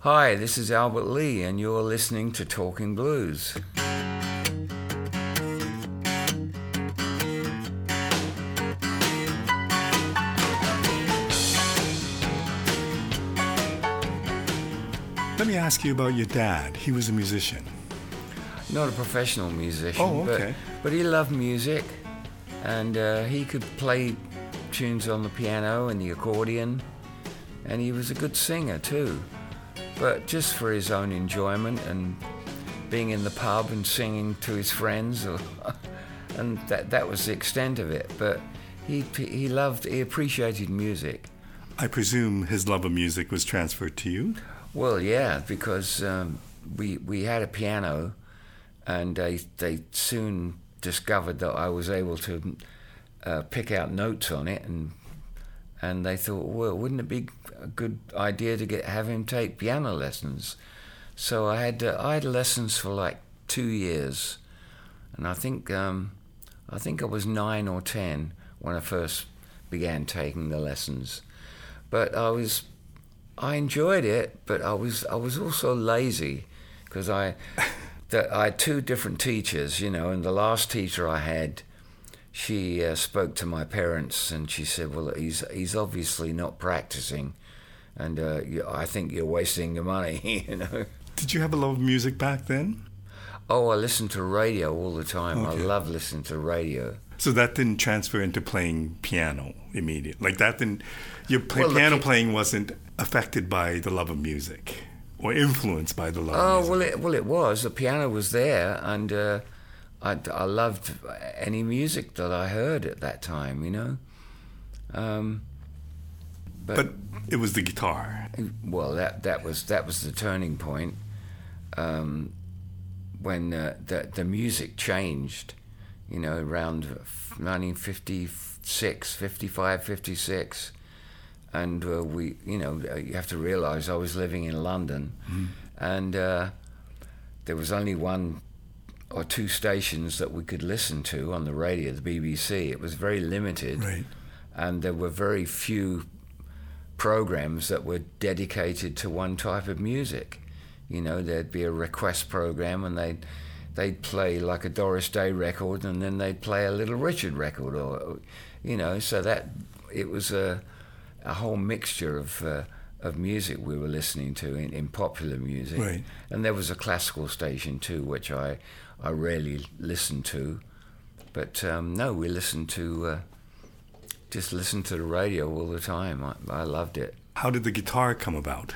Hi, this is Albert Lee, and you're listening to Talking Blues. Let me ask you about your dad. He was a musician. Not a professional musician, Oh, okay. but, but he loved music, and uh, he could play tunes on the piano and the accordion, and he was a good singer too. But just for his own enjoyment and being in the pub and singing to his friends, or, and that that was the extent of it. But he he loved, he appreciated music. I presume his love of music was transferred to you. Well, yeah, because um, we we had a piano, and they they soon discovered that I was able to uh, pick out notes on it, and and they thought, well, wouldn't it be a good idea to get have him take piano lessons? So I had uh, I had lessons for like two years, and I think um, I think I was nine or ten when I first began taking the lessons, but I was I enjoyed it, but I was I was also lazy because I that I had two different teachers, you know, and the last teacher I had, she uh, spoke to my parents and she said, "Well, he's he's obviously not practicing, and uh, I think you're wasting your money," you know. Did you have a love of music back then? Oh, I listened to radio all the time. Okay. I love listening to radio. So that didn't transfer into playing piano immediately. Like that didn't. Your play, Well, piano pi- playing wasn't affected by the love of music or influenced by the love Oh of music. well, it well it was. The piano was there, and uh, I I loved any music that I heard at that time. You know. Um, but, but it was the guitar. well, that that was that was the turning point um, when uh, the the music changed. You know, around 1956, 55, 56 and uh, we, you know, uh, you have to realize I was living in London, and uh, there was only one or two stations that we could listen to on the radio, the BBC. It was very limited, Right. and there were very few programs that were dedicated to one type of music. You know, there'd be a request program, and they'd they'd play like a Doris Day record, and then they'd play a Little Richard record, or you know, so that it was a a whole mixture of uh, of music we were listening to in, in popular music, Right. and there was a classical station too, which I I rarely listened to, but um, no, we listened to uh, just listened to the radio all the time. I, I loved it. How did the guitar come about?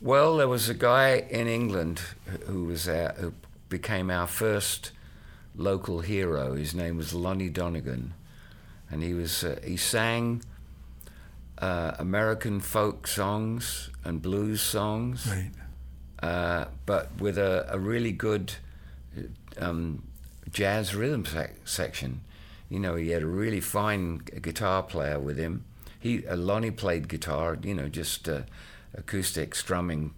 Well, there was a guy in England who was our, who became our first local hero. His name was Lonnie Donegan, and he was uh, he sang uh, American folk songs and blues songs, Right. uh, but with a, a really good um, jazz rhythm sec- section. You know, he had a really fine guitar player with him. He uh, Lonnie played guitar, you know, just uh, acoustic strumming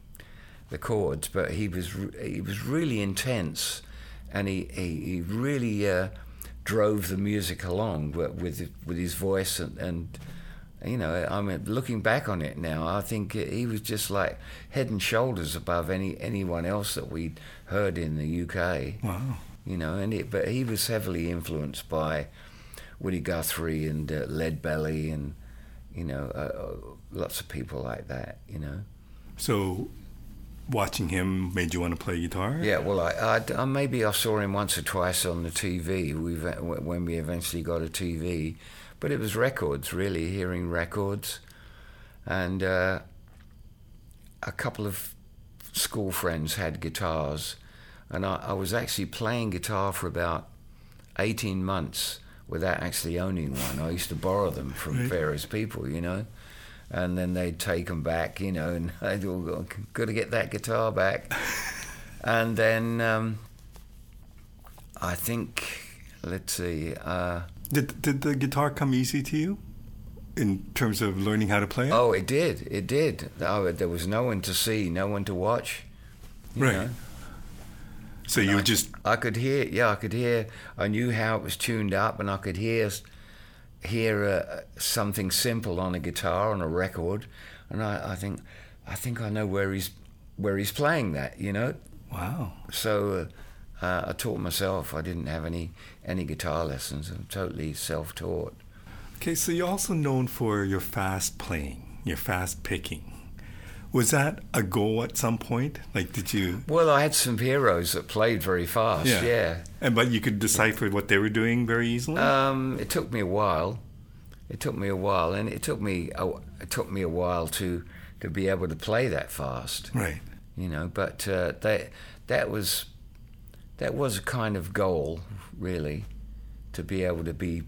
the chords, but he was he was really intense, and he he, he really uh, drove the music along with with his voice and. and you know, I mean, looking back on it now, I think he was just like head and shoulders above any anyone else that we'd heard in the UK. Wow. You know, and it, but he was heavily influenced by Woody Guthrie and uh, Lead Belly and you know uh, uh, lots of people like that. You know. So watching him made you want to play guitar? Yeah, well, I, I, I maybe I saw him once or twice on the TV. We when we eventually got a TV, but it was records, really, hearing records, and uh, a couple of school friends had guitars, and I, I was actually playing guitar for about eighteen months without actually owning one. I used to borrow them from Right. various people, you know. And then they'd take them back, you know, and I'd all go, got to get that guitar back. And then um, I think, let's see, uh, Did did the guitar come easy to you in terms of learning how to play it? oh, it did, it did. Oh, there was no one to see, no one to watch. right. know. So you would just I could hear, yeah, I could hear. I knew how it was tuned up, and I could hear hear uh, something simple on a guitar on a record, and I, I think I think I know where he's where he's playing that. You know. Wow. So uh, uh, I taught myself. I didn't have any any guitar lessons. I'm totally self-taught. Okay, so you're also known for your fast playing, your fast picking. Was that a goal at some point? Like, did you? Well, I had some heroes that played very fast. Yeah. yeah. And but you could decipher what they were doing very easily. Um, it took me a while. It took me a while, and it took me a, it took me a while to to be able to play that fast. Right. You know, but uh, that that was that was a kind of goal, really, to be able to be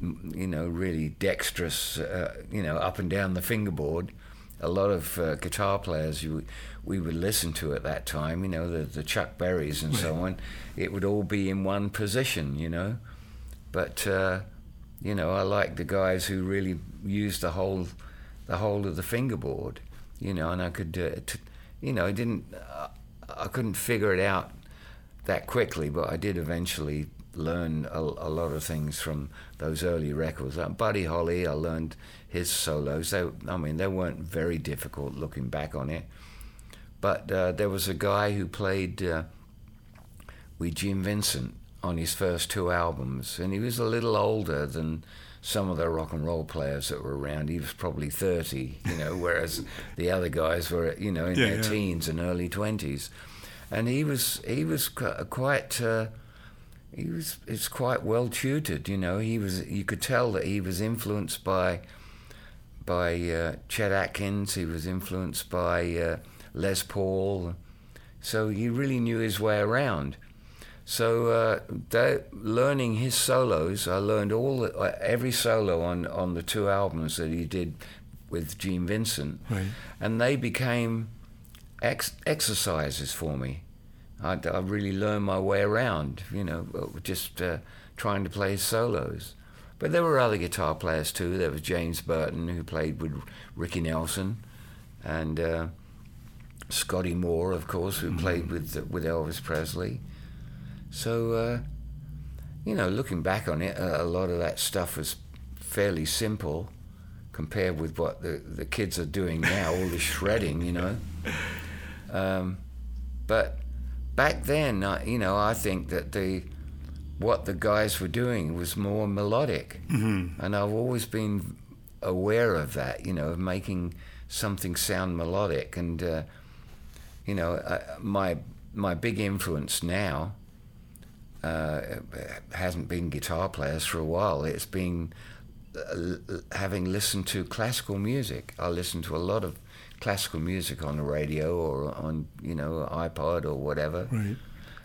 you know, really dexterous, uh, you know, up and down the fingerboard a lot of uh, guitar players you, we would listen to at that time, you know, the, the Chuck Berrys and so on, it would all be in one position, you know. But, uh, you know, I like the guys who really used the whole, the whole of the fingerboard, you know, and I could, uh, t- you know, I didn't, uh, I couldn't figure it out that quickly, but I did eventually learn a, a lot of things from those early records. Like Buddy Holly, I learned his solos. They, I mean, they weren't very difficult looking back on it. But uh, there was a guy who played uh, with Gene Vincent on his first two albums, and he was a little older than some of the rock and roll players that were around. He was probably 30, you know, whereas the other guys were, you know, in yeah, their yeah. teens and early 20s. And he was he was quite uh, he was it's quite well tutored. You know, he was you could tell that he was influenced by by uh, Chet Atkins. He was influenced by uh, Les Paul. So he really knew his way around. So uh, that, learning his solos, I learned all the, uh, every solo on on the two albums that he did with Gene Vincent, right. and they became ex- exercises for me. I, I really learned my way around, you know, uh, just uh, trying to play solos. But there were other guitar players too. There was James Burton, who played with Ricky Nelson, and uh, Scotty Moore, of course, who mm-hmm. played with with Elvis Presley. So, uh, you know, looking back on it, a, a lot of that stuff was fairly simple compared with what the, the kids are doing now, all the shredding, you know. Um, but back then, I, you know, I think that the what the guys were doing was more melodic, mm-hmm. and I've always been aware of that. You know, of making something sound melodic, and uh, you know, uh, my my big influence now uh, hasn't been guitar players for a while. It's been uh, having listened to classical music. I listen to a lot of classical music on the radio or on you know iPod or whatever. Right.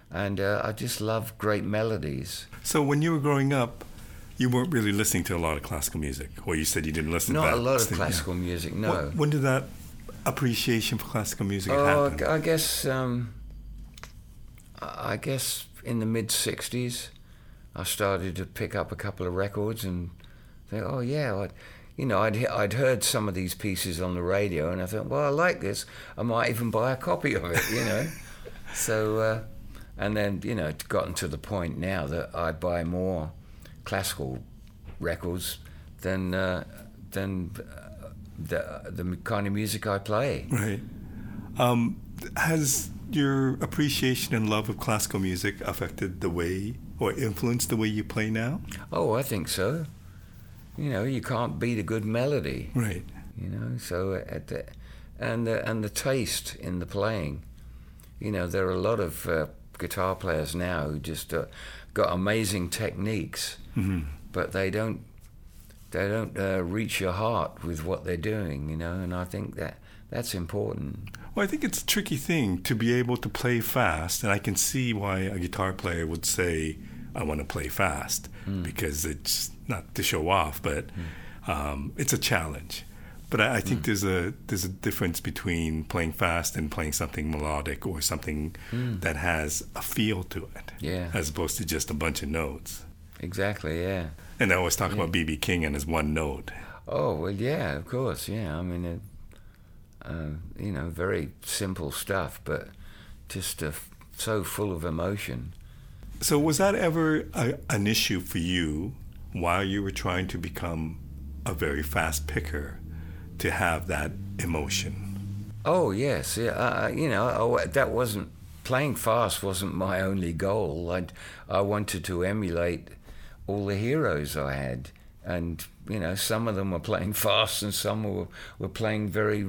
And uh, I just love great melodies. So when you were growing up, you weren't really listening to a lot of classical music, or you said you didn't listen. Not to a lot of classical yeah. music. No. When, when, did that appreciation for classical music oh, happen? I guess. Um, I guess in the mid '60s, I started to pick up a couple of records and think, oh yeah. I, you know, I'd I'd heard some of these pieces on the radio, and I thought, well, I like this. I might even buy a copy of it. You know, so uh, and then you know, it's gotten to the point now that I buy more classical records than uh, than uh, the the kind of music I play. Right. Um, has your appreciation and love of classical music affected the way or influenced the way you play now? Oh, I think so you know, you can't beat a good melody. Right. You know, so at the, and the, and the taste in the playing. You know, there are a lot of uh, guitar players now who just uh, got amazing techniques, mm-hmm. but they don't they don't uh, reach your heart with what they're doing. You know, and I think that that's important. Well, I think it's a tricky thing to be able to play fast, and I can see why a guitar player would say, "I want to play fast," mm. because it's not to show off, but mm. um, it's a challenge. But I, I think mm. there's a there's a difference between playing fast and playing something melodic or something mm. that has a feel to it, yeah, as opposed to just a bunch of notes. Exactly, yeah. And I always talk yeah. about BB King and his one note. Oh well, yeah, of course, yeah. I mean, it, uh, you know, very simple stuff, but just uh, so full of emotion. So, was that ever a, an issue for you while you were trying to become a very fast picker to have that emotion? Oh yes, yeah. Uh, you know, oh, that wasn't playing fast. wasn't my only goal. I I wanted to emulate all the heroes I had, and you know, some of them were playing fast, and some were were playing very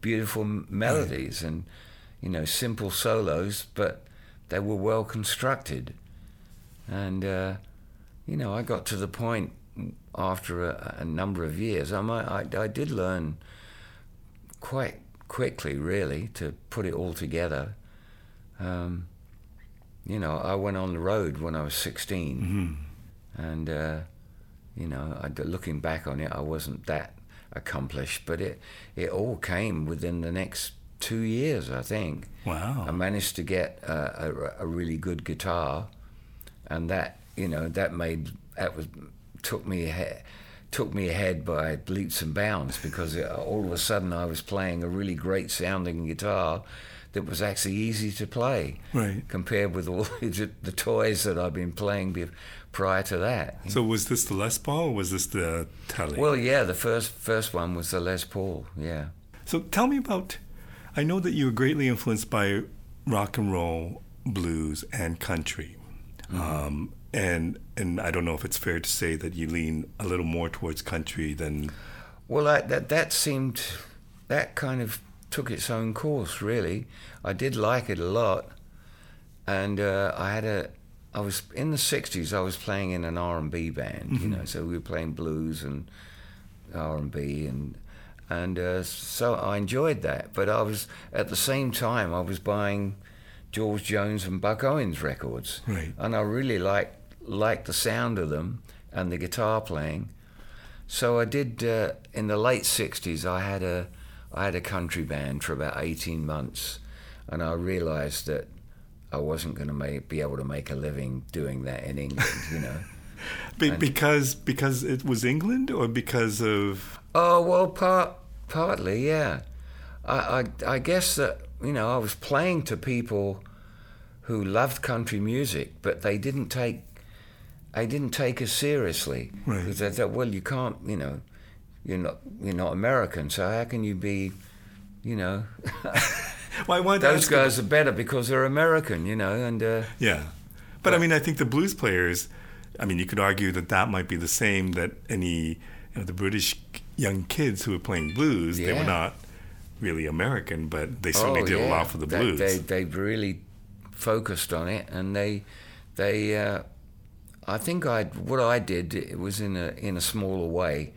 beautiful melodies, and you know, simple solos, but they were well constructed, and uh, you know, I got to the point after a, a number of years. I, might, I I did learn quite quickly, really, to put it all together. Um, you know, I went on the road when I was 16, Mm-hmm. and uh, you know, I, looking back on it, I wasn't that accomplished, but it it all came within the next two years, I think. Wow. I managed to get a, a, a really good guitar, and that you know that made that was took me ahead, took me ahead by leaps and bounds because it, all of a sudden I was playing a really great sounding guitar that was actually easy to play Right. compared with all the, the toys that I've been playing be, prior to that. So was this the Les Paul or was this the Tele? Well, yeah, the first first one was the Les Paul. Yeah. So tell me about. I know that you were greatly influenced by rock and roll, blues, and country. Um, and and I don't know if it's fair to say that you lean a little more towards country than. Well, I, that that seemed that kind of took its own course. Really, I did like it a lot, and uh, I had a. I was in the '60s. I was playing in an R&B band, you know, so we were playing blues and R&B, and and uh, so I enjoyed that. But I was at the same time I was buying George Jones and Buck Owens records, Right. and I really liked liked the sound of them and the guitar playing. So I did uh, in the late '60s. I had a I had a country band for about 18 months, and I realised that I wasn't going to be able to make a living doing that in England. You know. Be- because because it was England or because of Oh well, part partly, yeah. I, I I guess that you know I was playing to people who loved country music, but they didn't take they didn't take us seriously Right. because they thought, well, you can't, you know, you're not you're not American, so how can you be, you know, why why those guys are better because they're American, you know, and uh, Yeah, but I mean, I think the blues players. I mean, you could argue that that might be the same that any you know, the British young kids who were playing blues. They were not really American, but they certainly did a lot for the Oh, They- blues. They, they really focused on it, and they they uh, I think I what I did it was in a in a smaller way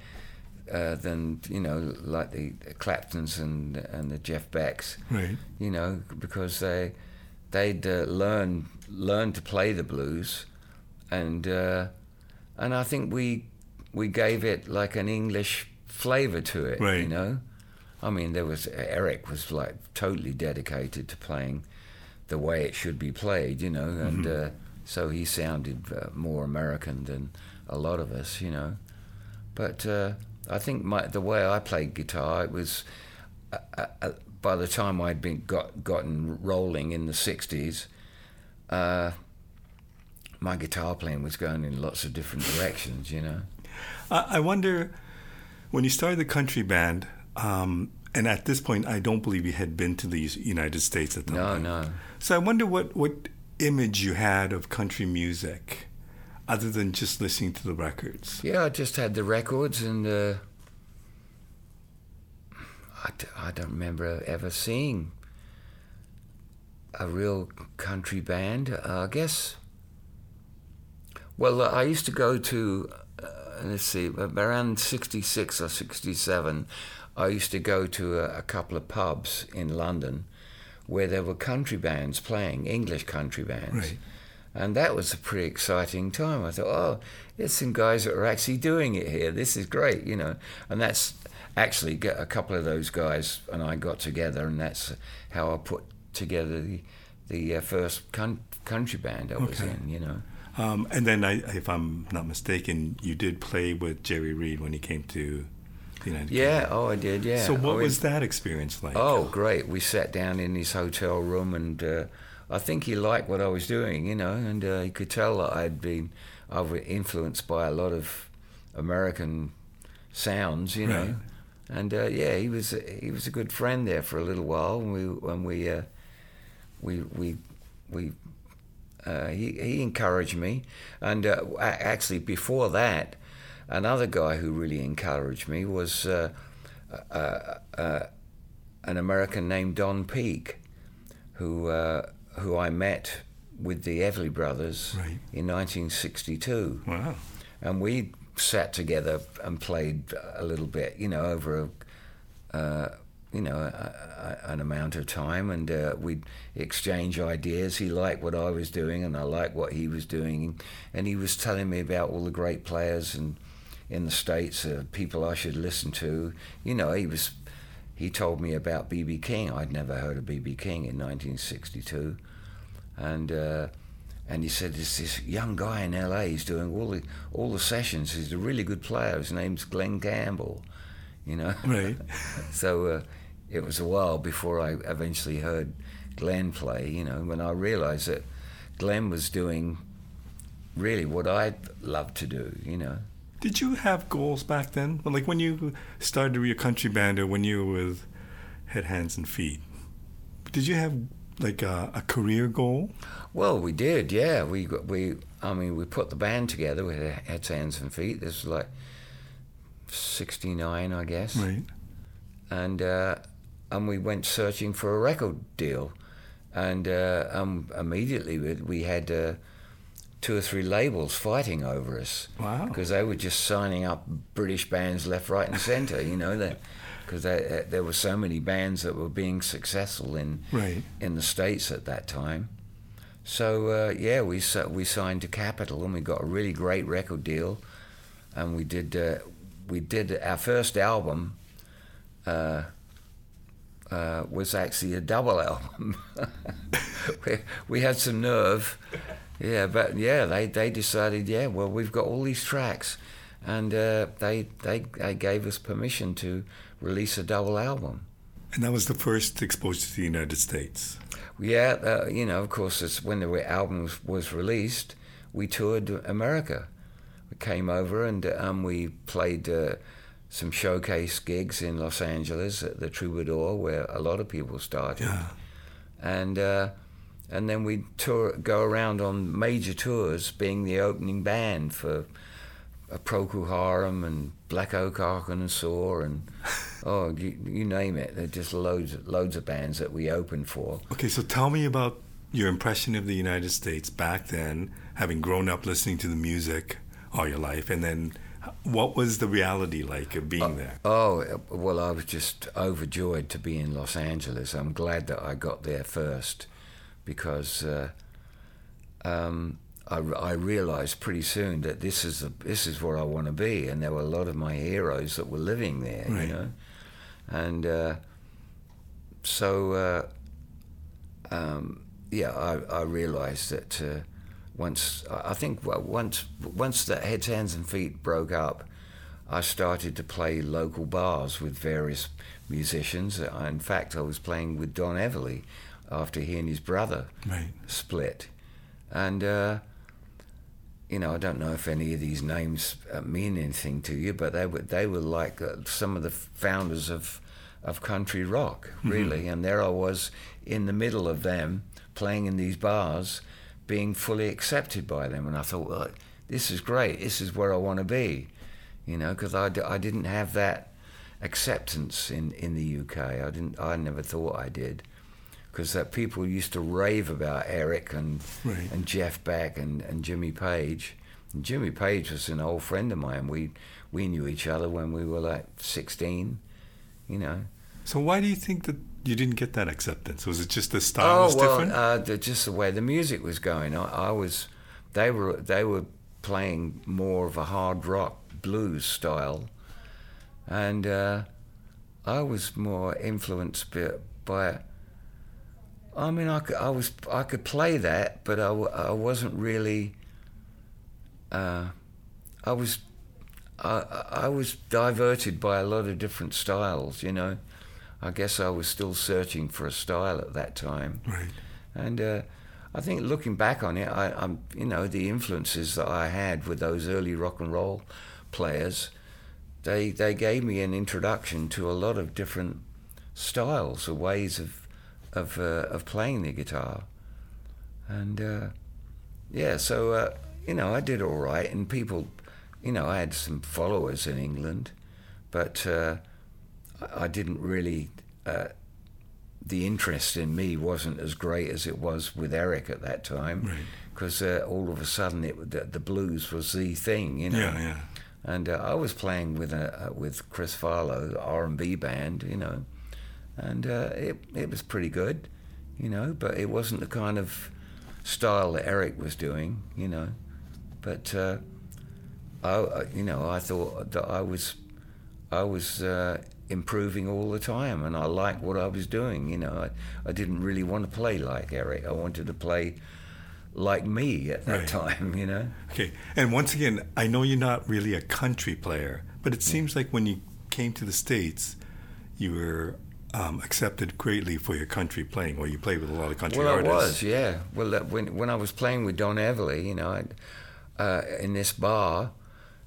uh, than you know like the Claptons and and the Jeff Becks, right. you know, because they they'd uh, learn learn to play the blues, and uh, and I think we we gave it like an English flavor to it, Right. you know. I mean, there was Eric was like totally dedicated to playing the way it should be played, you know, and uh, so he sounded uh, more American than a lot of us, you know. But uh, I think my, the way I played guitar, it was uh, uh, uh, by the time I'd been got gotten rolling in the '60s, uh, my guitar playing was going in lots of different directions, you know. I, wonder when you started the country band. Um, and at this point, I don't believe you had been to the United States at the time. No, point. no. So I wonder what, what image you had of country music, other than just listening to the records. Yeah, I just had the records, and uh, I, d- I don't remember ever seeing a real country band. Uh, I guess. Well, uh, I used to go to, uh, let's see, around 66 or 67, I used to go to a, a couple of pubs in London where there were country bands playing, English country bands. Right. And that was a pretty exciting time. I thought, oh, there's some guys that are actually doing it here. This is great, you know. And that's actually a couple of those guys and I got together, and that's how I put together the the uh, first coun- country band I was Okay. in, you know. Um, and then, I, if I'm not mistaken, you did play with Jerry Reed when he came to the United States. Yeah, Kingdom. oh, I did, yeah. So, what Oh, was that experience like? Oh, great. We sat down in his hotel room, and uh, I think he liked what I was doing, you know, and uh, he could tell that I'd been I was influenced by a lot of American sounds, you know, Right. and uh, yeah, he was he was a good friend there for a little while. And we when we uh, we we we uh, he he encouraged me, and uh, actually before that, another guy who really encouraged me was uh, uh, uh, an American named Don Peake, who uh, who I met with the Everly Brothers Right. in 1962 Wow. and we sat together and played a little bit, you know, over a, uh, you know, a, a, an amount of time, and uh, we'd exchange ideas. He liked what I was doing, and I liked what he was doing, and he was telling me about all the great players and in the states, uh, people I should listen to. You know, he was. He told me about BB King. I'd never heard of BB King in 1962, and. Uh, and he said there's this young guy in LA. He's doing all the all the sessions. He's a really good player. His name's Glen Campbell, you know. Right. so uh, it was a while before I eventually heard Glen play. You know, when I realised that Glen was doing really what I'd love to do. You know. Did you have goals back then? Like when you started your country band or when you were with Head, Hands, and Feet, did you have like a, a career goal? Well, we did, yeah. We we I mean we put the band together with Heads, Hands, and Feet. This was like '69, I guess. Right. and uh, and we went searching for a record deal, and uh, um, immediately we, we had uh, two or three labels fighting over us Wow. because they were just signing up British bands left, right, and centre. You know because there were so many bands that were being successful in Right. in the states at that time. So uh, yeah, we we signed to Capitol and we got a really great record deal, and we did uh, we did our first album. Uh, was actually a double album. we, we had some nerve, yeah, but yeah, they, they decided, yeah, well, we've got all these tracks, and uh, they, they they gave us permission to release a double album. And that was the first exposure to the United States. Yeah, uh, you know, of course, it's when the album was, was released, we toured America. We came over and um, we played uh, some showcase gigs in Los Angeles at the Troubadour, where a lot of people started. Yeah. And uh, and then we tour, go around on major tours, being the opening band for uh, Procol Harum and Black Oak Arkansas and oh, you, you name it. There are just loads loads of bands that we opened for. Okay, so tell me about your impression of the United States back then, having grown up listening to the music all your life, and then what was the reality like of being there? Oh, well, I was just overjoyed to be in Los Angeles. I'm glad that I got there first because uh, um, I, I realized pretty soon that this is, the, this is where I want to be. And there were a lot of my heroes that were living there, Right. you know. And uh, so, uh, um, yeah, I, I realized that uh, once, I think once, once the Heads, Hands and Feet broke up, I started to play local bars with various musicians. In fact, I was playing with Don Everly after he and his brother Right. split. And, uh, you know, I don't know if any of these names uh, mean anything to you, but they were, they were like uh, some of the founders of, of country rock, really. And there I was in the middle of them playing in these bars, being fully accepted by them. And I thought, well, this is great. This is where I want to be, you know, because I, d- I didn't have that acceptance in, in the UK. I didn't. I never thought I did, because uh, people used to rave about Eric and Right. and Jeff Beck and, and Jimmy Page. And Jimmy Page was an old friend of mine. We we knew each other when we were like sixteen, you know. So why do you think that you didn't get that acceptance? Was it just the style was oh well, different? uh, the, just the way the music was going. I, I was, they were they were playing more of a hard rock blues style, and uh, I was more influenced by. by I mean, I, could, I was I could play that, but I wasn't really. Uh, I was, I, I was diverted by a lot of different styles. You know, I guess I was still searching for a style at that time. right. And uh, I think looking back on it, I, I'm you know the influences that I had with those early rock and roll players they they gave me an introduction to a lot of different styles or ways of of uh, of playing the guitar, and uh, yeah, so uh, you know I did all right, and people, you know, I had some followers in England, but uh, I didn't really. Uh, the interest in me wasn't as great as it was with Eric at that time, because uh, all of a sudden it the, the blues was the thing, you know. Yeah, yeah. And uh, I was playing with a, uh, with Chris Farlowe, R and B band, you know, and uh, it it was pretty good, you know, but it wasn't the kind of style that Eric was doing, you know. But uh, I, you know, I thought that I was I was uh, improving all the time, and I liked what I was doing. You know, I, I didn't really want to play like Eric. I wanted to play like me at that Right. time. You know. Okay. And once again, I know you're not really a country player, but it seems like when you came to the States, you were um, accepted greatly for your country playing, or you played with a lot of country Well, artists. I was, yeah. Well, when when I was playing with Don Everly, you know, uh, in this bar,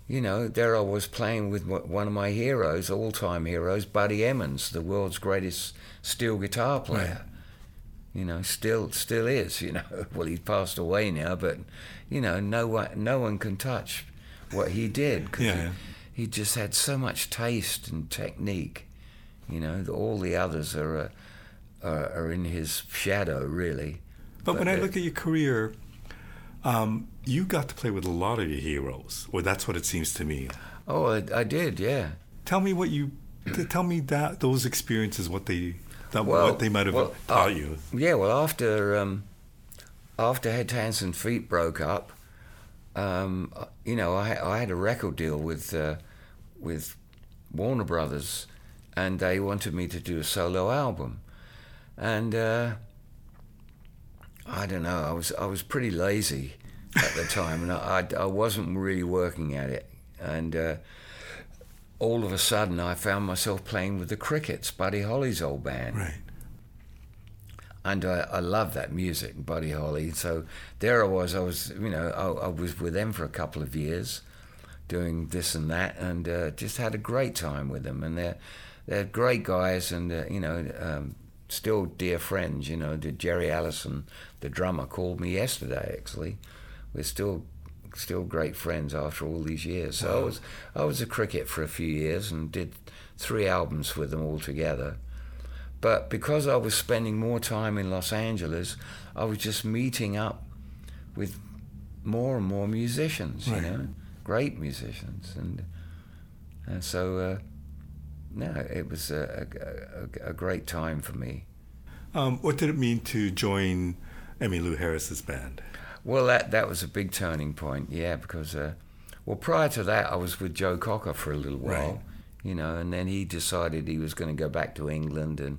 you know, there I was playing with one of my heroes, all-time heroes, Buddy Emmons, the world's greatest steel guitar player. You know, still still is. You know, well, he's passed away now, but you know, no one no one can touch what he did. 'cause Yeah, he, yeah. he just had so much taste and technique. You know, that all the others are. Uh, are, are in his shadow, really. But when I uh, look at your career, um, you got to play with a lot of your heroes, or that's what it seems to me. Oh, I, I did, yeah. Tell me what you, t- tell me that those experiences, what they, that, Well, what they might have well, taught uh, you. Yeah, well, after um, after Head, Hands, and Feet broke up, um, you know, I, I had a record deal with uh, with Warner Brothers, and they wanted me to do a solo album, and uh, I don't know, I was I was pretty lazy at the time, and I, I, I wasn't really working at it, and. Uh, all of a sudden, I found myself playing with the Crickets, Buddy Holly's old band Right. and I, I love that music, Buddy Holly. So there I was. I was, you know, I, I was with them for a couple of years, doing this and that, and uh, just had a great time with them. And they're they're great guys, and uh, you know, um, still dear friends. You know, the Jerry Allison, the drummer, called me yesterday. Actually, we're still still great friends after all these years. So I was I was a cricket for a few years and did three albums with them all together. But because I was spending more time in Los Angeles, I was just meeting up with more and more musicians, you know, great musicians, and and so uh, no, it was a, a, a, a great time for me. Um, what did it mean to join Emmylou Harris's band? Well, that that was a big turning point, yeah, because uh, well, prior to that, I was with Joe Cocker for a little while, Right. you know, and then he decided he was going to go back to England, and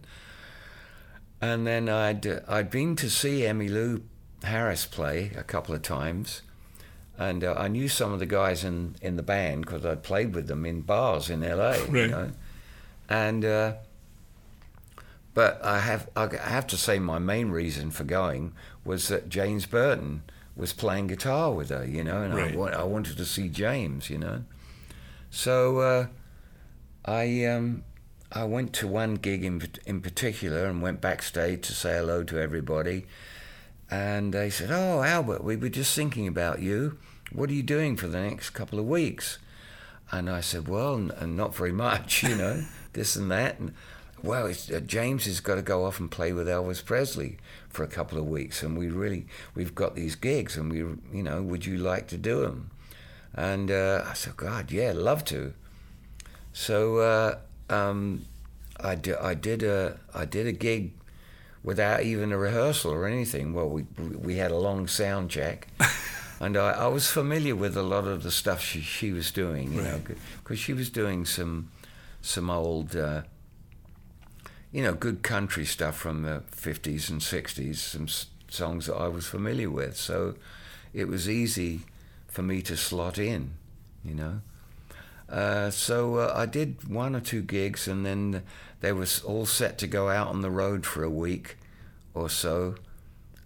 and then I'd uh, I'd been to see Emmylou Harris play a couple of times, and uh, I knew some of the guys in in the band because I'd played with them in bars in LA, you Right. know, and. Uh, but I have I have to say my main reason for going was that James Burton was playing guitar with her, you know, and Right. I, I wanted to see James, you know. So uh, I um, I went to one gig in in particular and went backstage to say hello to everybody, and they said, "Oh, Albert, we were just thinking about you. What are you doing for the next couple of weeks?" And I said, "Well, n- not very much, you know, this and that." And well, it's, uh, James has got to go off and play with Elvis Presley for a couple of weeks, and we really we've got these gigs, and we, you know, would you like to do them? And uh, I said, God, yeah, love to. So uh, um, I, di- I did a I did a gig without even a rehearsal or anything. Well, we we had a long sound check, and I, I was familiar with a lot of the stuff she she was doing, you know, because she was doing some some old. Uh, you know, good country stuff from the 50s and 60s, some s- songs that I was familiar with. So it was easy for me to slot in, you know. Uh, so uh, I did one or two gigs, and then they were all set to go out on the road for a week or so.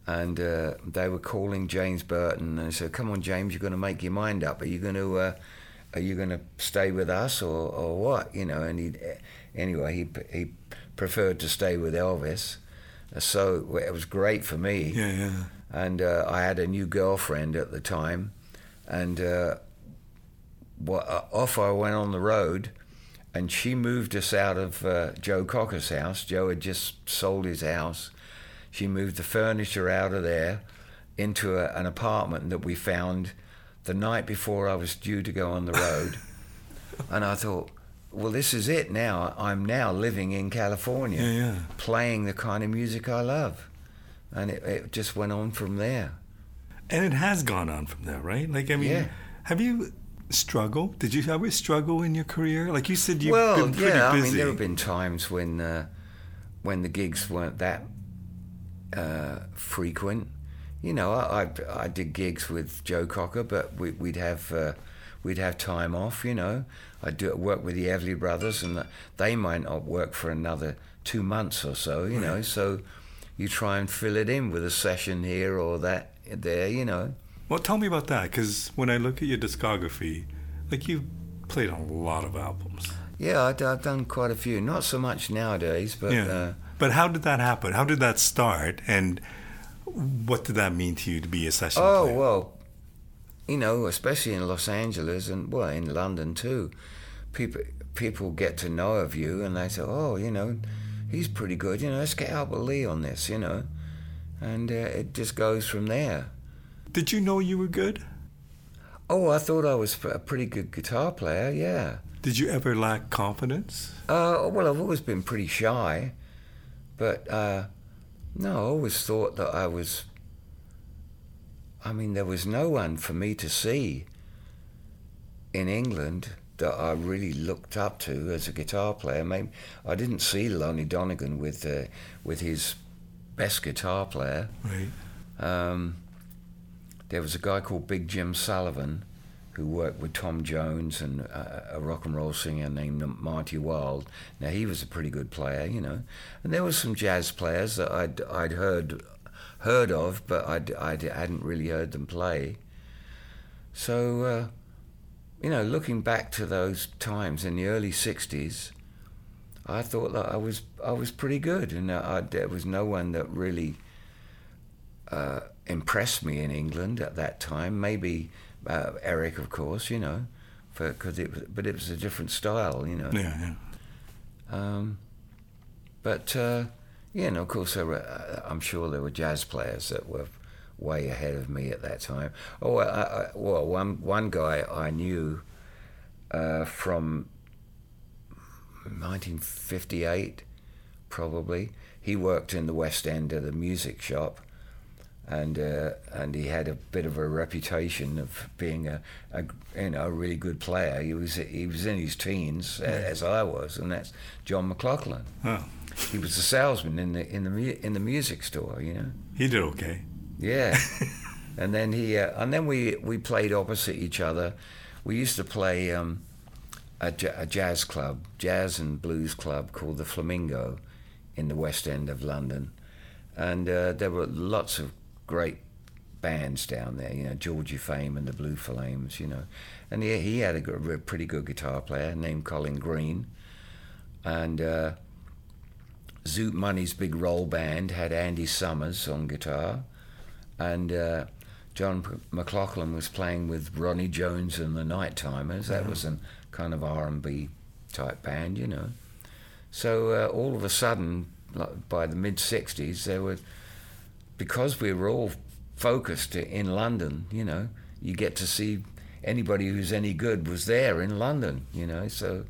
And uh, they were calling James Burton, and said, "Come on, James, you're going to make your mind up. Are you going to, uh, are you going to stay with us or, or what? You know, and he anyway he he preferred to stay with Elvis, so it was great for me. Yeah, yeah. And uh, I had a new girlfriend at the time, and uh, uh, off I went on the road, and she moved us out of uh, Joe Cocker's house. Joe had just sold his house. She moved the furniture out of there into a, an apartment that we found the night before I was due to go on the road. and I thought, well, this is it now. I'm now living in California, Yeah, yeah. playing the kind of music I love. And it, it just went on from there. And it has gone on from there, right? Like, I mean, Yeah. have you struggled? Did you ever struggle in your career? Like you said, you've well, been pretty busy. Well, yeah, busy. I mean, there have been times when uh, when the gigs weren't that uh, frequent. You know, I, I I did gigs with Joe Cocker, but we, we'd have uh, we'd have time off. You know, I'd do work with the Everly Brothers, and they might not work for another two months or so. You know, so you try and fill it in with a session here or that there. You know. Well, tell me about that, because when I look at your discography, like you've played on a lot of albums. Yeah, I, have done quite a few. Not so much nowadays, but. yeah. Uh, but how did that happen? How did that start? And what did that mean to you to be a session Oh player? well, you know, especially in Los Angeles and well in London too, people people get to know of you and they say, oh, you know, he's pretty good. You know, let's get Albert Lee on this. You know, and uh, it just goes from there. Did you know you were good? Oh, I thought I was a pretty good guitar player. Yeah. Did you ever lack confidence? Uh, well, I've always been pretty shy, but uh, no, I always thought that I was. I mean, there was no one for me to see in England that I really looked up to as a guitar player. Maybe I didn't see Lonnie Donegan with uh, with his best guitar player. Right. Um, there was a guy called Big Jim Sullivan who worked with Tom Jones and uh, a rock and roll singer named Marty Wilde. Now he was a pretty good player, you know, and there were some jazz players that I'd I'd heard heard of, but I'd, I'd hadn't really heard them play. So, uh, you know, looking back to those times in the early '60s, I thought that I was I was pretty good, and I, there was no one that really uh, impressed me in England at that time. Maybe uh, Eric, of course, you know, because it was, but it was a different style, you know. Yeah, yeah. Um, but uh, yeah, and of course, there were, uh, I'm sure there were jazz players that were way ahead of me at that time. Oh, I, I, well, one one guy I knew uh, from 1958, probably. He worked in the West End at a music shop, and uh, and he had a bit of a reputation of being a, a you know a really good player. He was he was in his teens as I was, and that's John McLaughlin. Oh, He was a salesman in the in the mu- in the music store, you know. he did okay. Yeah, and then he uh, and then we we played opposite each other. We used to play um, a, a jazz club, jazz and blues club called the Flamingo, in the West End of London, and uh, there were lots of great bands down there. You know, Georgie Fame and the Blue Flames. You know, and he he had a good, pretty good guitar player named Colin Green, and. Uh, Zoot Money's big roll band had Andy Summers on guitar, and uh, John P- McLaughlin was playing with Ronnie Jones and the Nighttimers. That was a kind of R and B type band, you know. So uh, all of a sudden, like by the mid '60s, there were because we were all focused in London. You know, you get to see anybody who's any good was there in London. You know, so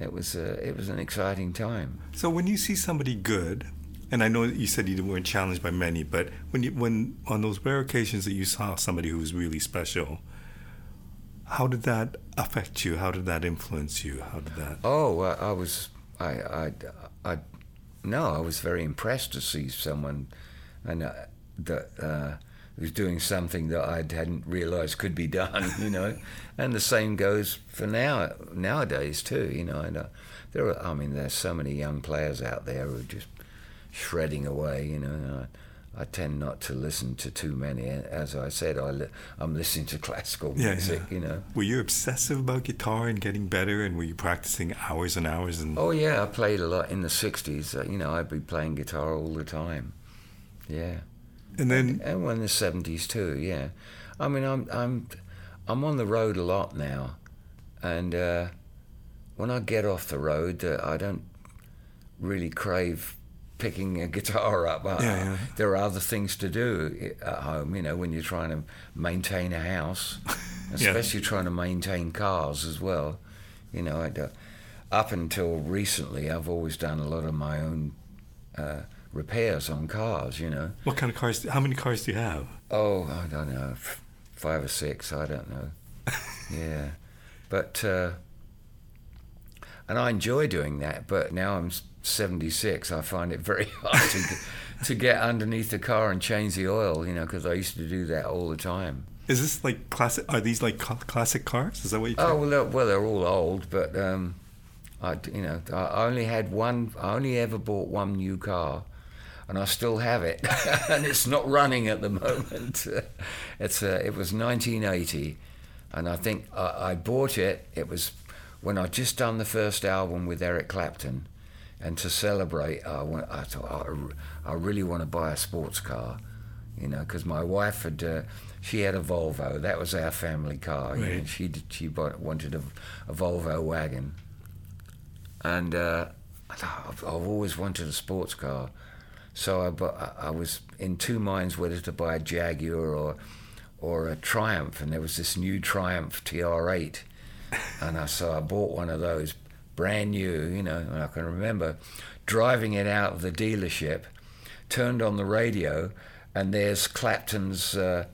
it was uh, it was an exciting time. So when you see somebody good, and I know you said you weren't challenged by many, but when you when on those rare occasions that you saw somebody who was really special, how did that affect you? How did that influence you? How did that? Oh, I, I was, I, I, I, no, I was very impressed to see someone, and uh, that uh, was doing something that I hadn't realised could be done. You know, and the same goes for now nowadays too. You know, and uh, there are, I mean, there's so many young players out there who are just shredding away. You know, and I tend not to listen to too many. As I said, I li- I'm listening to classical Yeah, music. yeah. You know. Were you obsessive about guitar and getting better, and were you practicing hours and hours? And Oh yeah, I played a lot in the '60s. Uh, you know, I'd be playing guitar all the time. Yeah. and then and well, in the seventies too. Yeah, I mean, I'm I'm I'm on the road a lot now, and uh, when I get off the road, uh, I don't really crave picking a guitar up. I- Yeah, yeah. There are other things to do at home. You know, when you're trying to maintain a house, Yeah. especially trying to maintain cars as well. You know, uh, up until recently, I've always done a lot of my own. Uh, repairs on cars, you know. what kind of cars? How many cars do you have? Oh, I don't know, five or six. I don't know. yeah, but uh, and I enjoy doing that. But now I'm seventy six. I find it very hard to get, to get underneath the car and change the oil. You know, because I used to do that all the time. Is this like classic? Are these like classic cars? Is that what you? Oh well, they're, well, they're all old, but um, I you know I only had one. I only ever bought one new car. And I still have it, and it's not running at the moment. It's uh, it was 1980, and I think I, I bought it. It was when I'd just done the first album with Eric Clapton, and to celebrate, I, went, I thought I, r- I really want to buy a sports car, you know, because my wife had uh, she had a Volvo. That was our family car. you know, She did, she bought, wanted a, a Volvo wagon, and uh, I thought I've, I've always wanted a sports car. So I, bu- I I was in two minds whether to buy a Jaguar or or a Triumph, and there was this new Triumph TR8, and I so I bought one of those, brand new, you know. And I can remember driving it out of the dealership, turned on the radio, and there's Clapton's. Uh,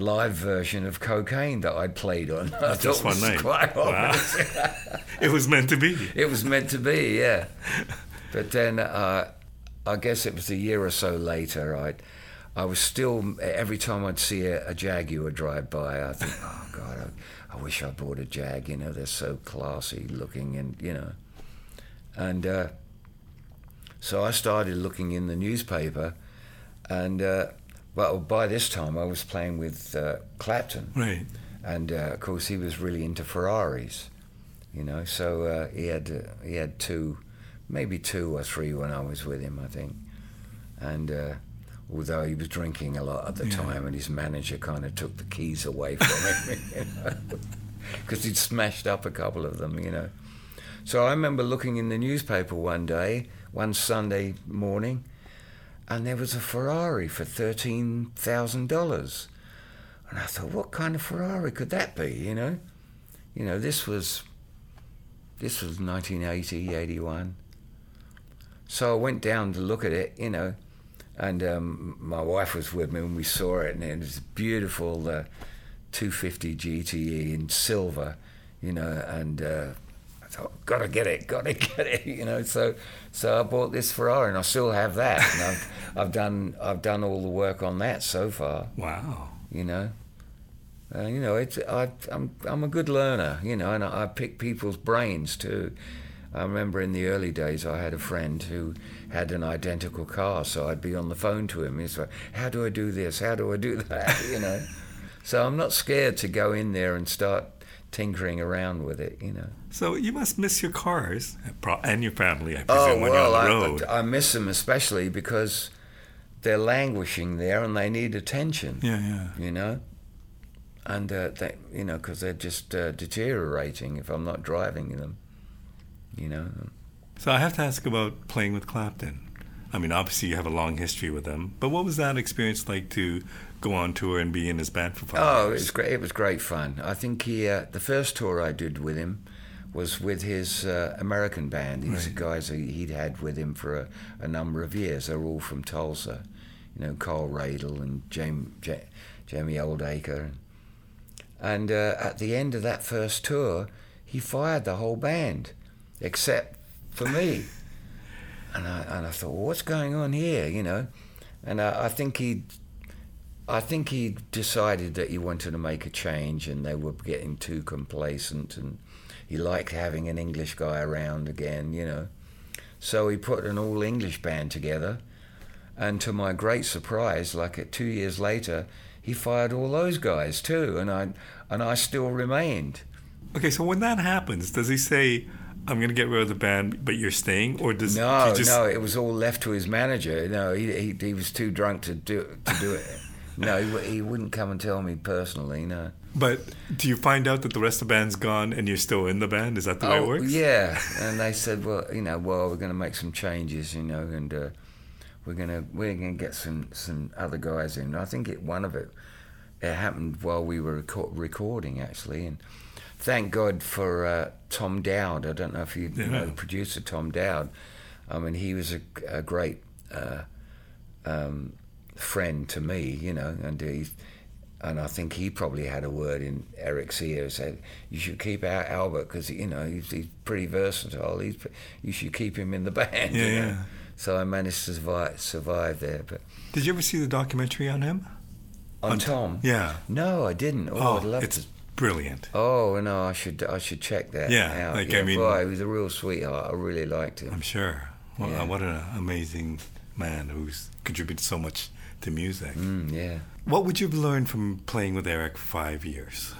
Live version of cocaine that I'd played on. I Just thought one was night. Quite Wow. obvious. it was meant to be. It was meant to be, yeah. But then uh, I guess it was a year or so later. I, I was still every time I'd see a, a Jaguar drive by, I think, oh God, I, I wish I bought a Jag. You know, they're so classy looking, and you know, and uh, so I started looking in the newspaper, and uh, well, by this time I was playing with uh, Clapton Right. and uh, of course he was really into Ferraris, you know. So uh, he had uh, he had two, maybe two or three when I was with him, I think. And uh, although he was drinking a lot at the Yeah. time, and his manager kind of took the keys away from him, because he'd smashed up a couple of them, you know. So I remember looking in the newspaper one day, one Sunday morning, and there was a Ferrari for thirteen thousand dollars. And I thought, what kind of Ferrari could that be? You know, you know, this was this was 1980, 81. So I went down to look at it, you know, and um, my wife was with me when we saw it, and it was beautiful, the 250 GTE in silver, you know, and uh, I thought, gotta get it, gotta get it, you know. So, so I bought this Ferrari, and I still have that, and I've, I've done, I've done all the work on that so far Wow. you know. Uh, you know, it's I, I'm I'm a good learner, you know, and I, I pick people's brains too. I remember in the early days, I had a friend who had an identical car, so I'd be on the phone to him. He's like, "How do I do this? How do I do that?" You know. so I'm not scared to go in there and start tinkering around with it, you know. So you must miss your cars and your family, I Oh presume, when well, you're on the road. I, I miss them especially because they're languishing there and they need attention. yeah, yeah. you know, and uh, they, you know, because they're just uh, deteriorating if I'm not driving them, you know. So I have to ask about playing with Clapton. I mean, obviously you have a long history with him, but what was that experience like to go on tour and be in his band for five Oh, it years? was great. It was great fun. I think he, uh, the first tour I did with him was with his uh, American band. These Right. guys he- he'd had with him for a, a number of years. They're all from Tulsa, you know, Carl Radle and Jamie, Jamie Oldaker. And uh, at the end of that first tour, he fired the whole band, except for me. and I and I thought, well, what's going on here? You know, and I, I think he, I think he decided that he wanted to make a change, and they were getting too complacent, and he liked having an English guy around again. You know, so he put an all English band together. And to my great surprise, like two years later, he fired all those guys too, and I and I still remained. Okay, so when that happens, does he say, "I'm going to get rid of the band, but you're staying," or does No, just? no, it was all left to his manager. No, he he, he was too drunk to do to do it. no, he, he wouldn't come and tell me personally. No. But do you find out that the rest of the band's gone and you're still in the band? Is that the way it works? Oh, yeah, and they said, well, you know, well, we're going to make some changes, you know, and uh, we're going to we're going to get some some other guys in. I think it one of it it happened while we were reco- recording actually, and thank God for uh, Tom Dowd. I don't know if you Yeah. know the producer Tom Dowd. I mean, he was a, a great uh, um, friend to me, you know, and he. And I think he probably had a word in Eric's ear. Said you should keep out Albert because you know he's, he's pretty versatile. He's you should keep him in the band. Yeah, you know? yeah. So I managed to survive, survive there. But Did you ever see the documentary on him? on, On- Tom, Yeah. no, I didn't. Oh, I'd love it's to. Brilliant. Oh no, I should I should check that Yeah, out. like, yeah, I mean- boy, he was a real sweetheart. I really liked him. I'm sure. Well, Yeah. what an amazing man who's contributed so much to music. Mm, yeah. What would you have learned from playing with Eric five years?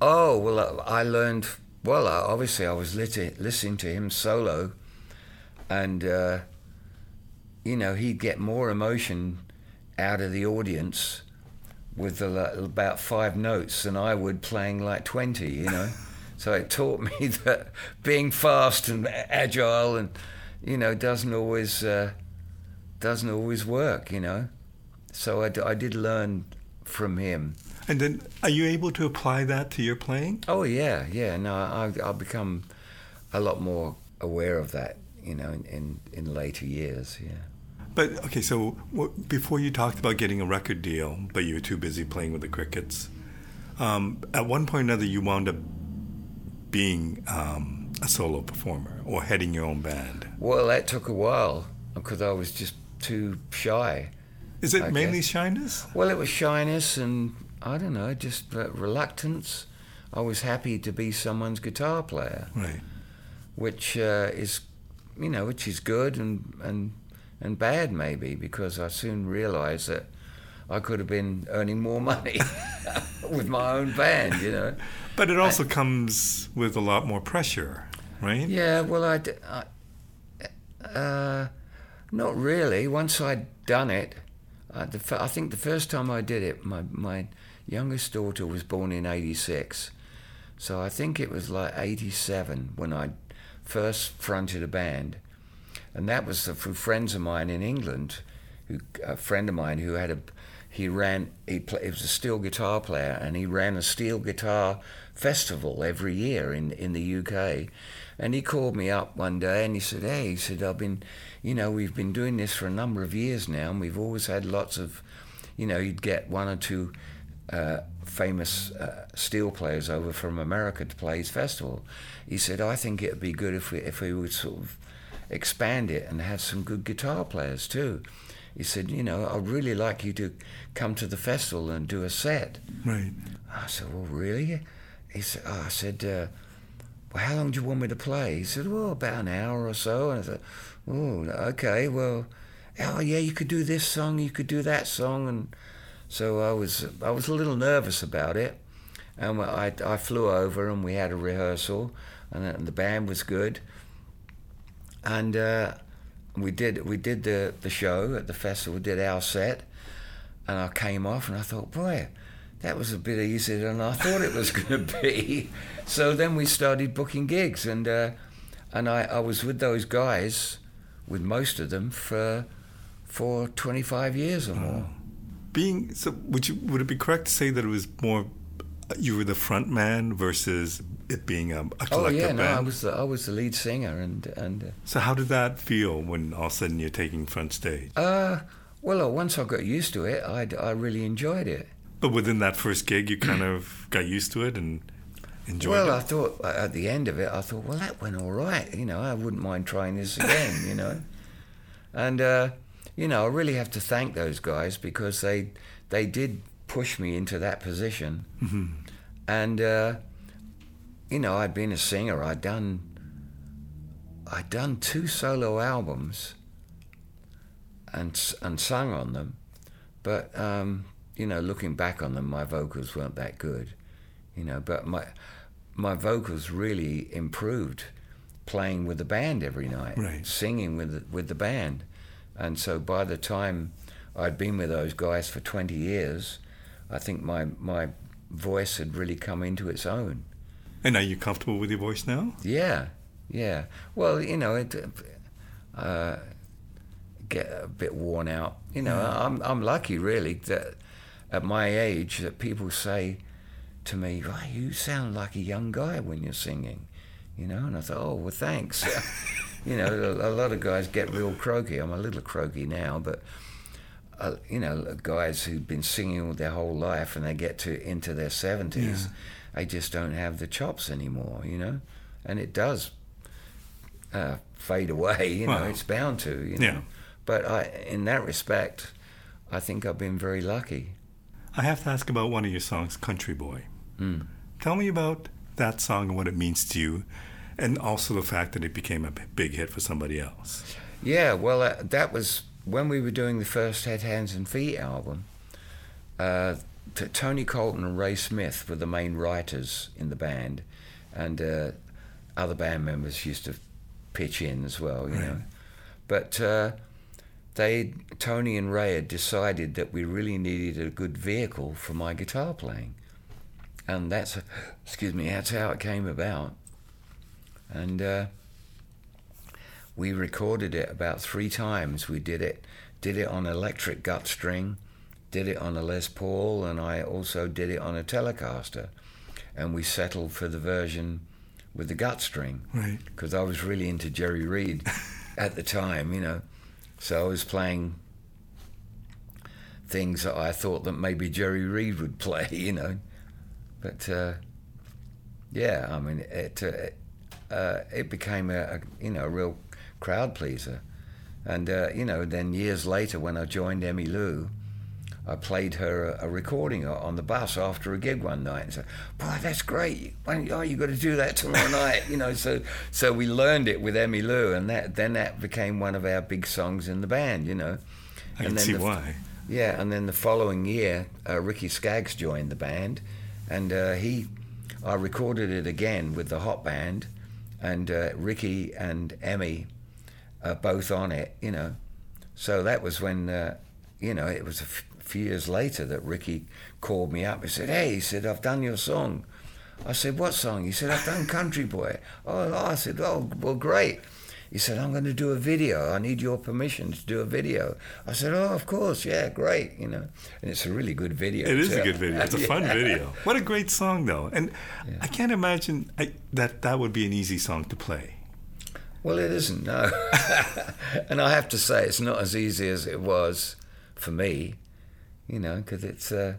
Oh well, I I learned. Well, obviously, I was lit- listening to him solo, and uh, you know he'd get more emotion out of the audience with about five notes than I would playing like twenty. You know, so it taught me that being fast and agile and you know doesn't always uh, doesn't always work. You know, so I, d- I did learn from him. And then, are you able to apply that to your playing? Oh yeah, yeah. No, I, I've become a lot more aware of that, you know, in, in, in later years. Yeah. But okay, so what, before you talked about getting a record deal, but you were too busy playing with the Crickets. Um, at one point or another, you wound up being um, a solo performer or heading your own band. Well, that took a while because I was just too shy. Is it I mainly guess. shyness? Well, it was shyness and I don't know, just reluctance. I was happy to be someone's guitar player, Right. which uh, is, you know, which is good and and and bad maybe because I soon realised that I could have been earning more money with my own band, you know. But it also comes with a lot more pressure, right? Yeah, well, I, I- uh, not really. Once I'd done it, uh, the, I think the first time I did it, my my youngest daughter was born in '86, so I think it was like '87 when I first fronted a band, and that was through friends of mine in England, who a friend of mine who had a he ran he, play, he was a steel guitar player and he ran a steel guitar festival every year in in the UK and he called me up one day and he said hey he said I've been you know we've been doing this for a number of years now and we've always had lots of you know you'd get one or two uh, famous uh, steel players over from America to play his festival. He said I think it'd be good if we if we would sort of expand it and have some good guitar players too he said, you know, I'd really like you to come to the festival and do a set. Right. I said, well, really? He said, oh, I said, uh, well, how long do you want me to play? He said, well, about an hour or so. And I said, oh, okay, well, oh yeah, you could do this song, you could do that song, and so I was, I was a little nervous about it. And I, I flew over and we had a rehearsal, and, and the band was good. And uh, we did we did the the show at the festival, did our set, and I came off and I thought, boy, that was a bit easier than I thought it was going to be. So then we started booking gigs, and uh, and I, I was with those guys, with most of them for for 25 years or more. Being so, would you would it be correct to say that it was more you were the front man versus it being a, a Oh yeah, no, band? I was the I was the lead singer, and and. Uh, So how did that feel when all of a sudden you're taking front stage? Uh, well, uh, once I got used to it, I, I really enjoyed it. But within that first gig, you kind of got used to it and enjoyed well, it. Well, I thought uh, at the end of it, I thought, well, that went all right. You know, I wouldn't mind trying this again. you know, and uh, you know, I really have to thank those guys because they they did push me into that position. Mm-hmm. And uh, you know, I'd been a singer. I'd done I'd done two solo albums, and and sung on them, but um, you know, looking back on them, my vocals weren't that good, you know. But my my vocals really improved playing with the band every night, Right. singing with the, with the band, and so by the time I'd been with those guys for twenty years, I think my my voice had really come into its own. And are you comfortable with your voice now? Yeah, yeah. Well, you know, it uh, get a bit worn out. You know, I'm I'm lucky really that at my age that people say to me, "Well, you sound like a young guy when you're singing," you know, and I thought, "Oh, well, thanks." you know, a, a lot of guys get real croaky. I'm a little croaky now, but. Uh, you know, guys who've been singing all their whole life and they get to into their seventies, Yeah. They just don't have the chops anymore. You know, and it does uh, fade away. You know, Wow. it's bound to. You know, Yeah. but I, in that respect, I think I've been very lucky. I have to ask about one of your songs, Country Boy. Mm. Tell me about that song and what it means to you, and also the fact that it became a big hit for somebody else. Yeah, well, uh, that was when we were doing the first Head, Hands, and Feet album. Uh, t- Tony Colton and Ray Smith were the main writers in the band, and uh, other band members used to pitch in as well, you Right. know. But uh, they, Tony and Ray, had decided that we really needed a good vehicle for my guitar playing, and that's, excuse me, that's how it came about. And uh, we recorded it about three times. We did it, did it on electric gut string, did it on a Les Paul, and I also did it on a Telecaster. And we settled for the version with the gut string Right. because I was really into Jerry Reed at the time, you know. So I was playing things that I thought that maybe Jerry Reed would play, you know. But uh, yeah, I mean, it uh, uh, it became a, a you know a real crowd pleaser, and uh, you know then years later when I joined Emmylou. I played her a, a recording on the bus after a gig one night and said, "Boy, that's great! Why don't you, oh, you got to do that tomorrow night." You know, so so we learned it with Emmylou, and that then that became one of our big songs in the band. You know, I And can then see the- why. yeah, and then the following year, uh, Ricky Skaggs joined the band, and uh, he, I recorded it again with the hot band, and uh, Ricky and Emmy, are both on it, you know. So that was when, uh, you know, it was a f- few years later that Ricky called me up and said, "Hey," he said, "I've done your song." I said, "What song?" He said, "I've done Country Boy." Oh, I said, "Oh, well, great." He said, I'm going to do a video. I need your permission to do a video. I said, Oh, of course. Yeah, great. You know, and it's a really good video. It is too. a good video. It's a fun video. What a great song, though. And Yeah. I can't imagine I, that that would be an easy song to play. Well, it isn't, no. and I have to say, it's not as easy as it was for me, you know, because it's, uh,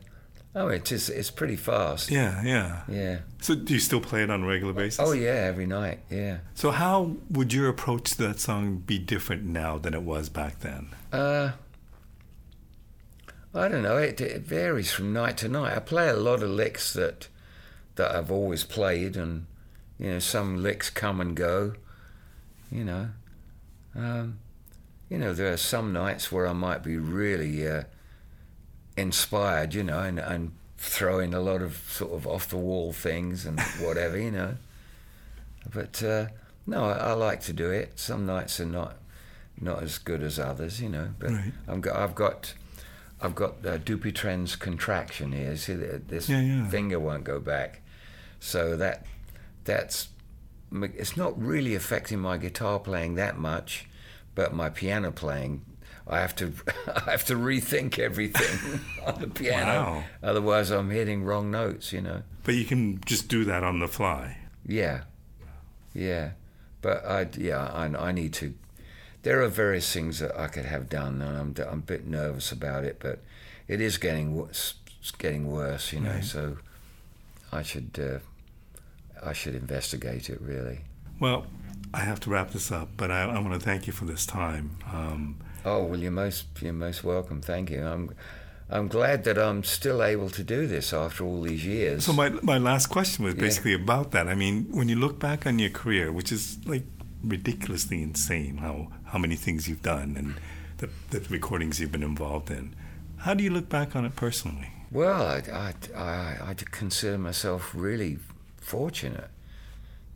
oh, it's just, it's pretty fast. Yeah, yeah. Yeah. So do you still play it on a regular basis? Oh, yeah, every night. Yeah. So how would your approach to that song be different now than it was back then? Uh, I don't know. It, it varies from night to night. I play a lot of licks that that I've always played, and you know, some licks come and go. You know, um, you know, there are some nights where I might be really uh, inspired. You know, and and throw in a lot of sort of off the wall things and whatever. You know, but uh, no, I, I like to do it. Some nights are not not as good as others, you know. But Right. I'm go- I've got I've got uh, Dupuytren's contraction here. See, th- this Yeah, yeah. finger won't go back, so that that's it's not really affecting my guitar playing that much, but my piano playing. I have to I have to rethink everything on the piano. Wow. Otherwise, I'm hitting wrong notes. You know. But you can just do that on the fly. Yeah, yeah, but I yeah I, I need to. There are various things that I could have done, and I'm I'm a bit nervous about it, but it is getting worse. It's getting worse, you know. Right. So I should uh, I should investigate it really. Well, I have to wrap this up, but I, I want to thank you for this time. Um, Oh well, you're most you're most welcome. Thank you. I'm I'm glad that I'm still able to do this after all these years. so my my last question was Yeah. basically about that. I mean, when you look back on your career, which is like ridiculously insane, how how many things you've done, and the, the recordings you've been involved in. How do you look back on it personally? Well, I, I, I, I consider myself really fortunate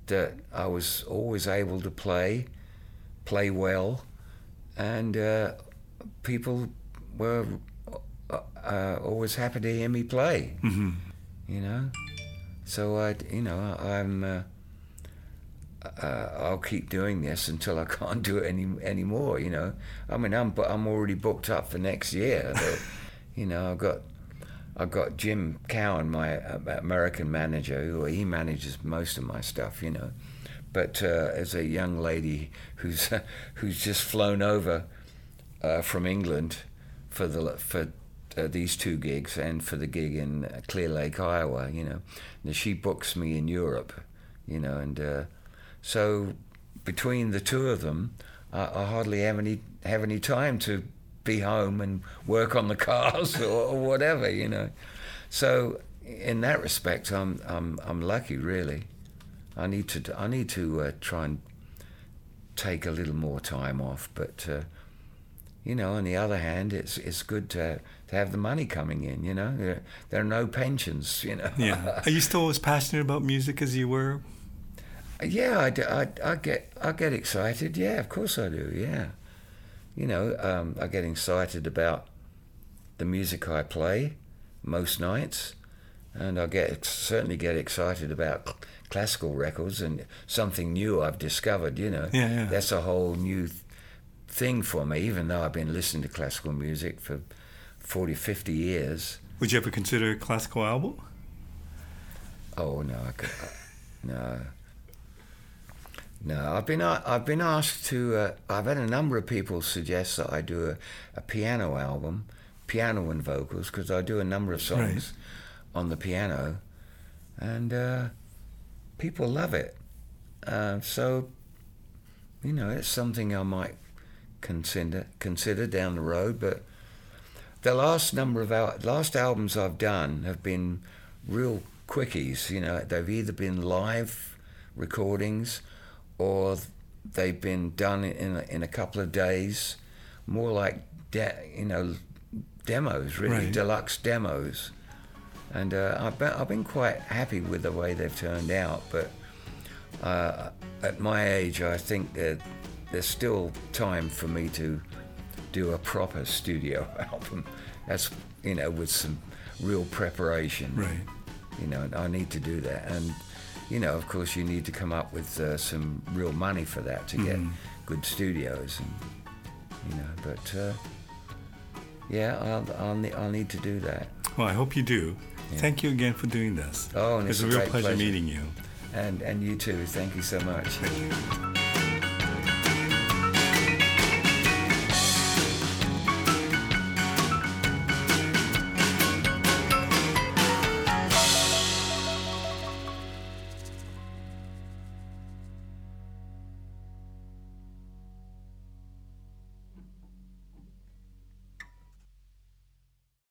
that I was always able to play, play well, and uh, people were uh, uh, always happy to hear me play. Mm-hmm. You know, so I, you know, I'm. Uh, uh, I'll keep doing this until I can't do it any anymore. You know, I mean, I'm but I'm already booked up for next year. But, you know, I've got I've got Jim Cowan, my uh, American manager, who he manages most of my stuff. You know, but uh, as a young lady who's who's just flown over uh, from England for the for uh, these two gigs and for the gig in Clear Lake, Iowa. You know, and she books me in Europe. You know, and uh, so between the two of them, I, I hardly have any have any time to be home and work on the cars or, or, whatever, you know. So in that respect, I'm I'm I'm lucky, really. I need to I need to uh, try and take a little more time off, but uh, you know, on the other hand, it's it's good to to have the money coming in. You know, there, there are no pensions. You know. yeah. Are you still as passionate about music as you were yeah, I, I, I, get I get excited. Yeah, of course I do. Yeah, you know, um, I get excited about the music I play most nights, and I get certainly get excited about classical records and something new I've discovered. You know, yeah, yeah. that's a whole new th- thing for me. Even though I've been listening to classical music for 40, 50 years. Would you ever consider a classical album? Oh no, I could, no. No, I've been I've been asked to. Uh, I've had a number of people suggest that I do a, a piano album, piano and vocals, because I do a number of songs right. on the piano, and uh, people love it. Uh, so, you know, it's something I might consider consider down the road. But the last number of al- last albums I've done have been real quickies. You know, they've either been live recordings or they've been done in a, in a couple of days, more like de- you know demos, really right. deluxe demos. And uh, I've, been, I've been quite happy with the way they've turned out. But uh, at my age, I think that there's still time for me to do a proper studio album. That's you know with some real preparation. Right. You know, I need to do that and you know, of course, you need to come up with uh, some real money for that to get mm. good studios, and you know. But uh, yeah, I'll, I'll, I'll, need to do that. Well, I hope you do. Yeah. Thank you again for doing this. Oh, it's, it's a, a real pleasure, pleasure meeting you. And and you too. Thank you so much.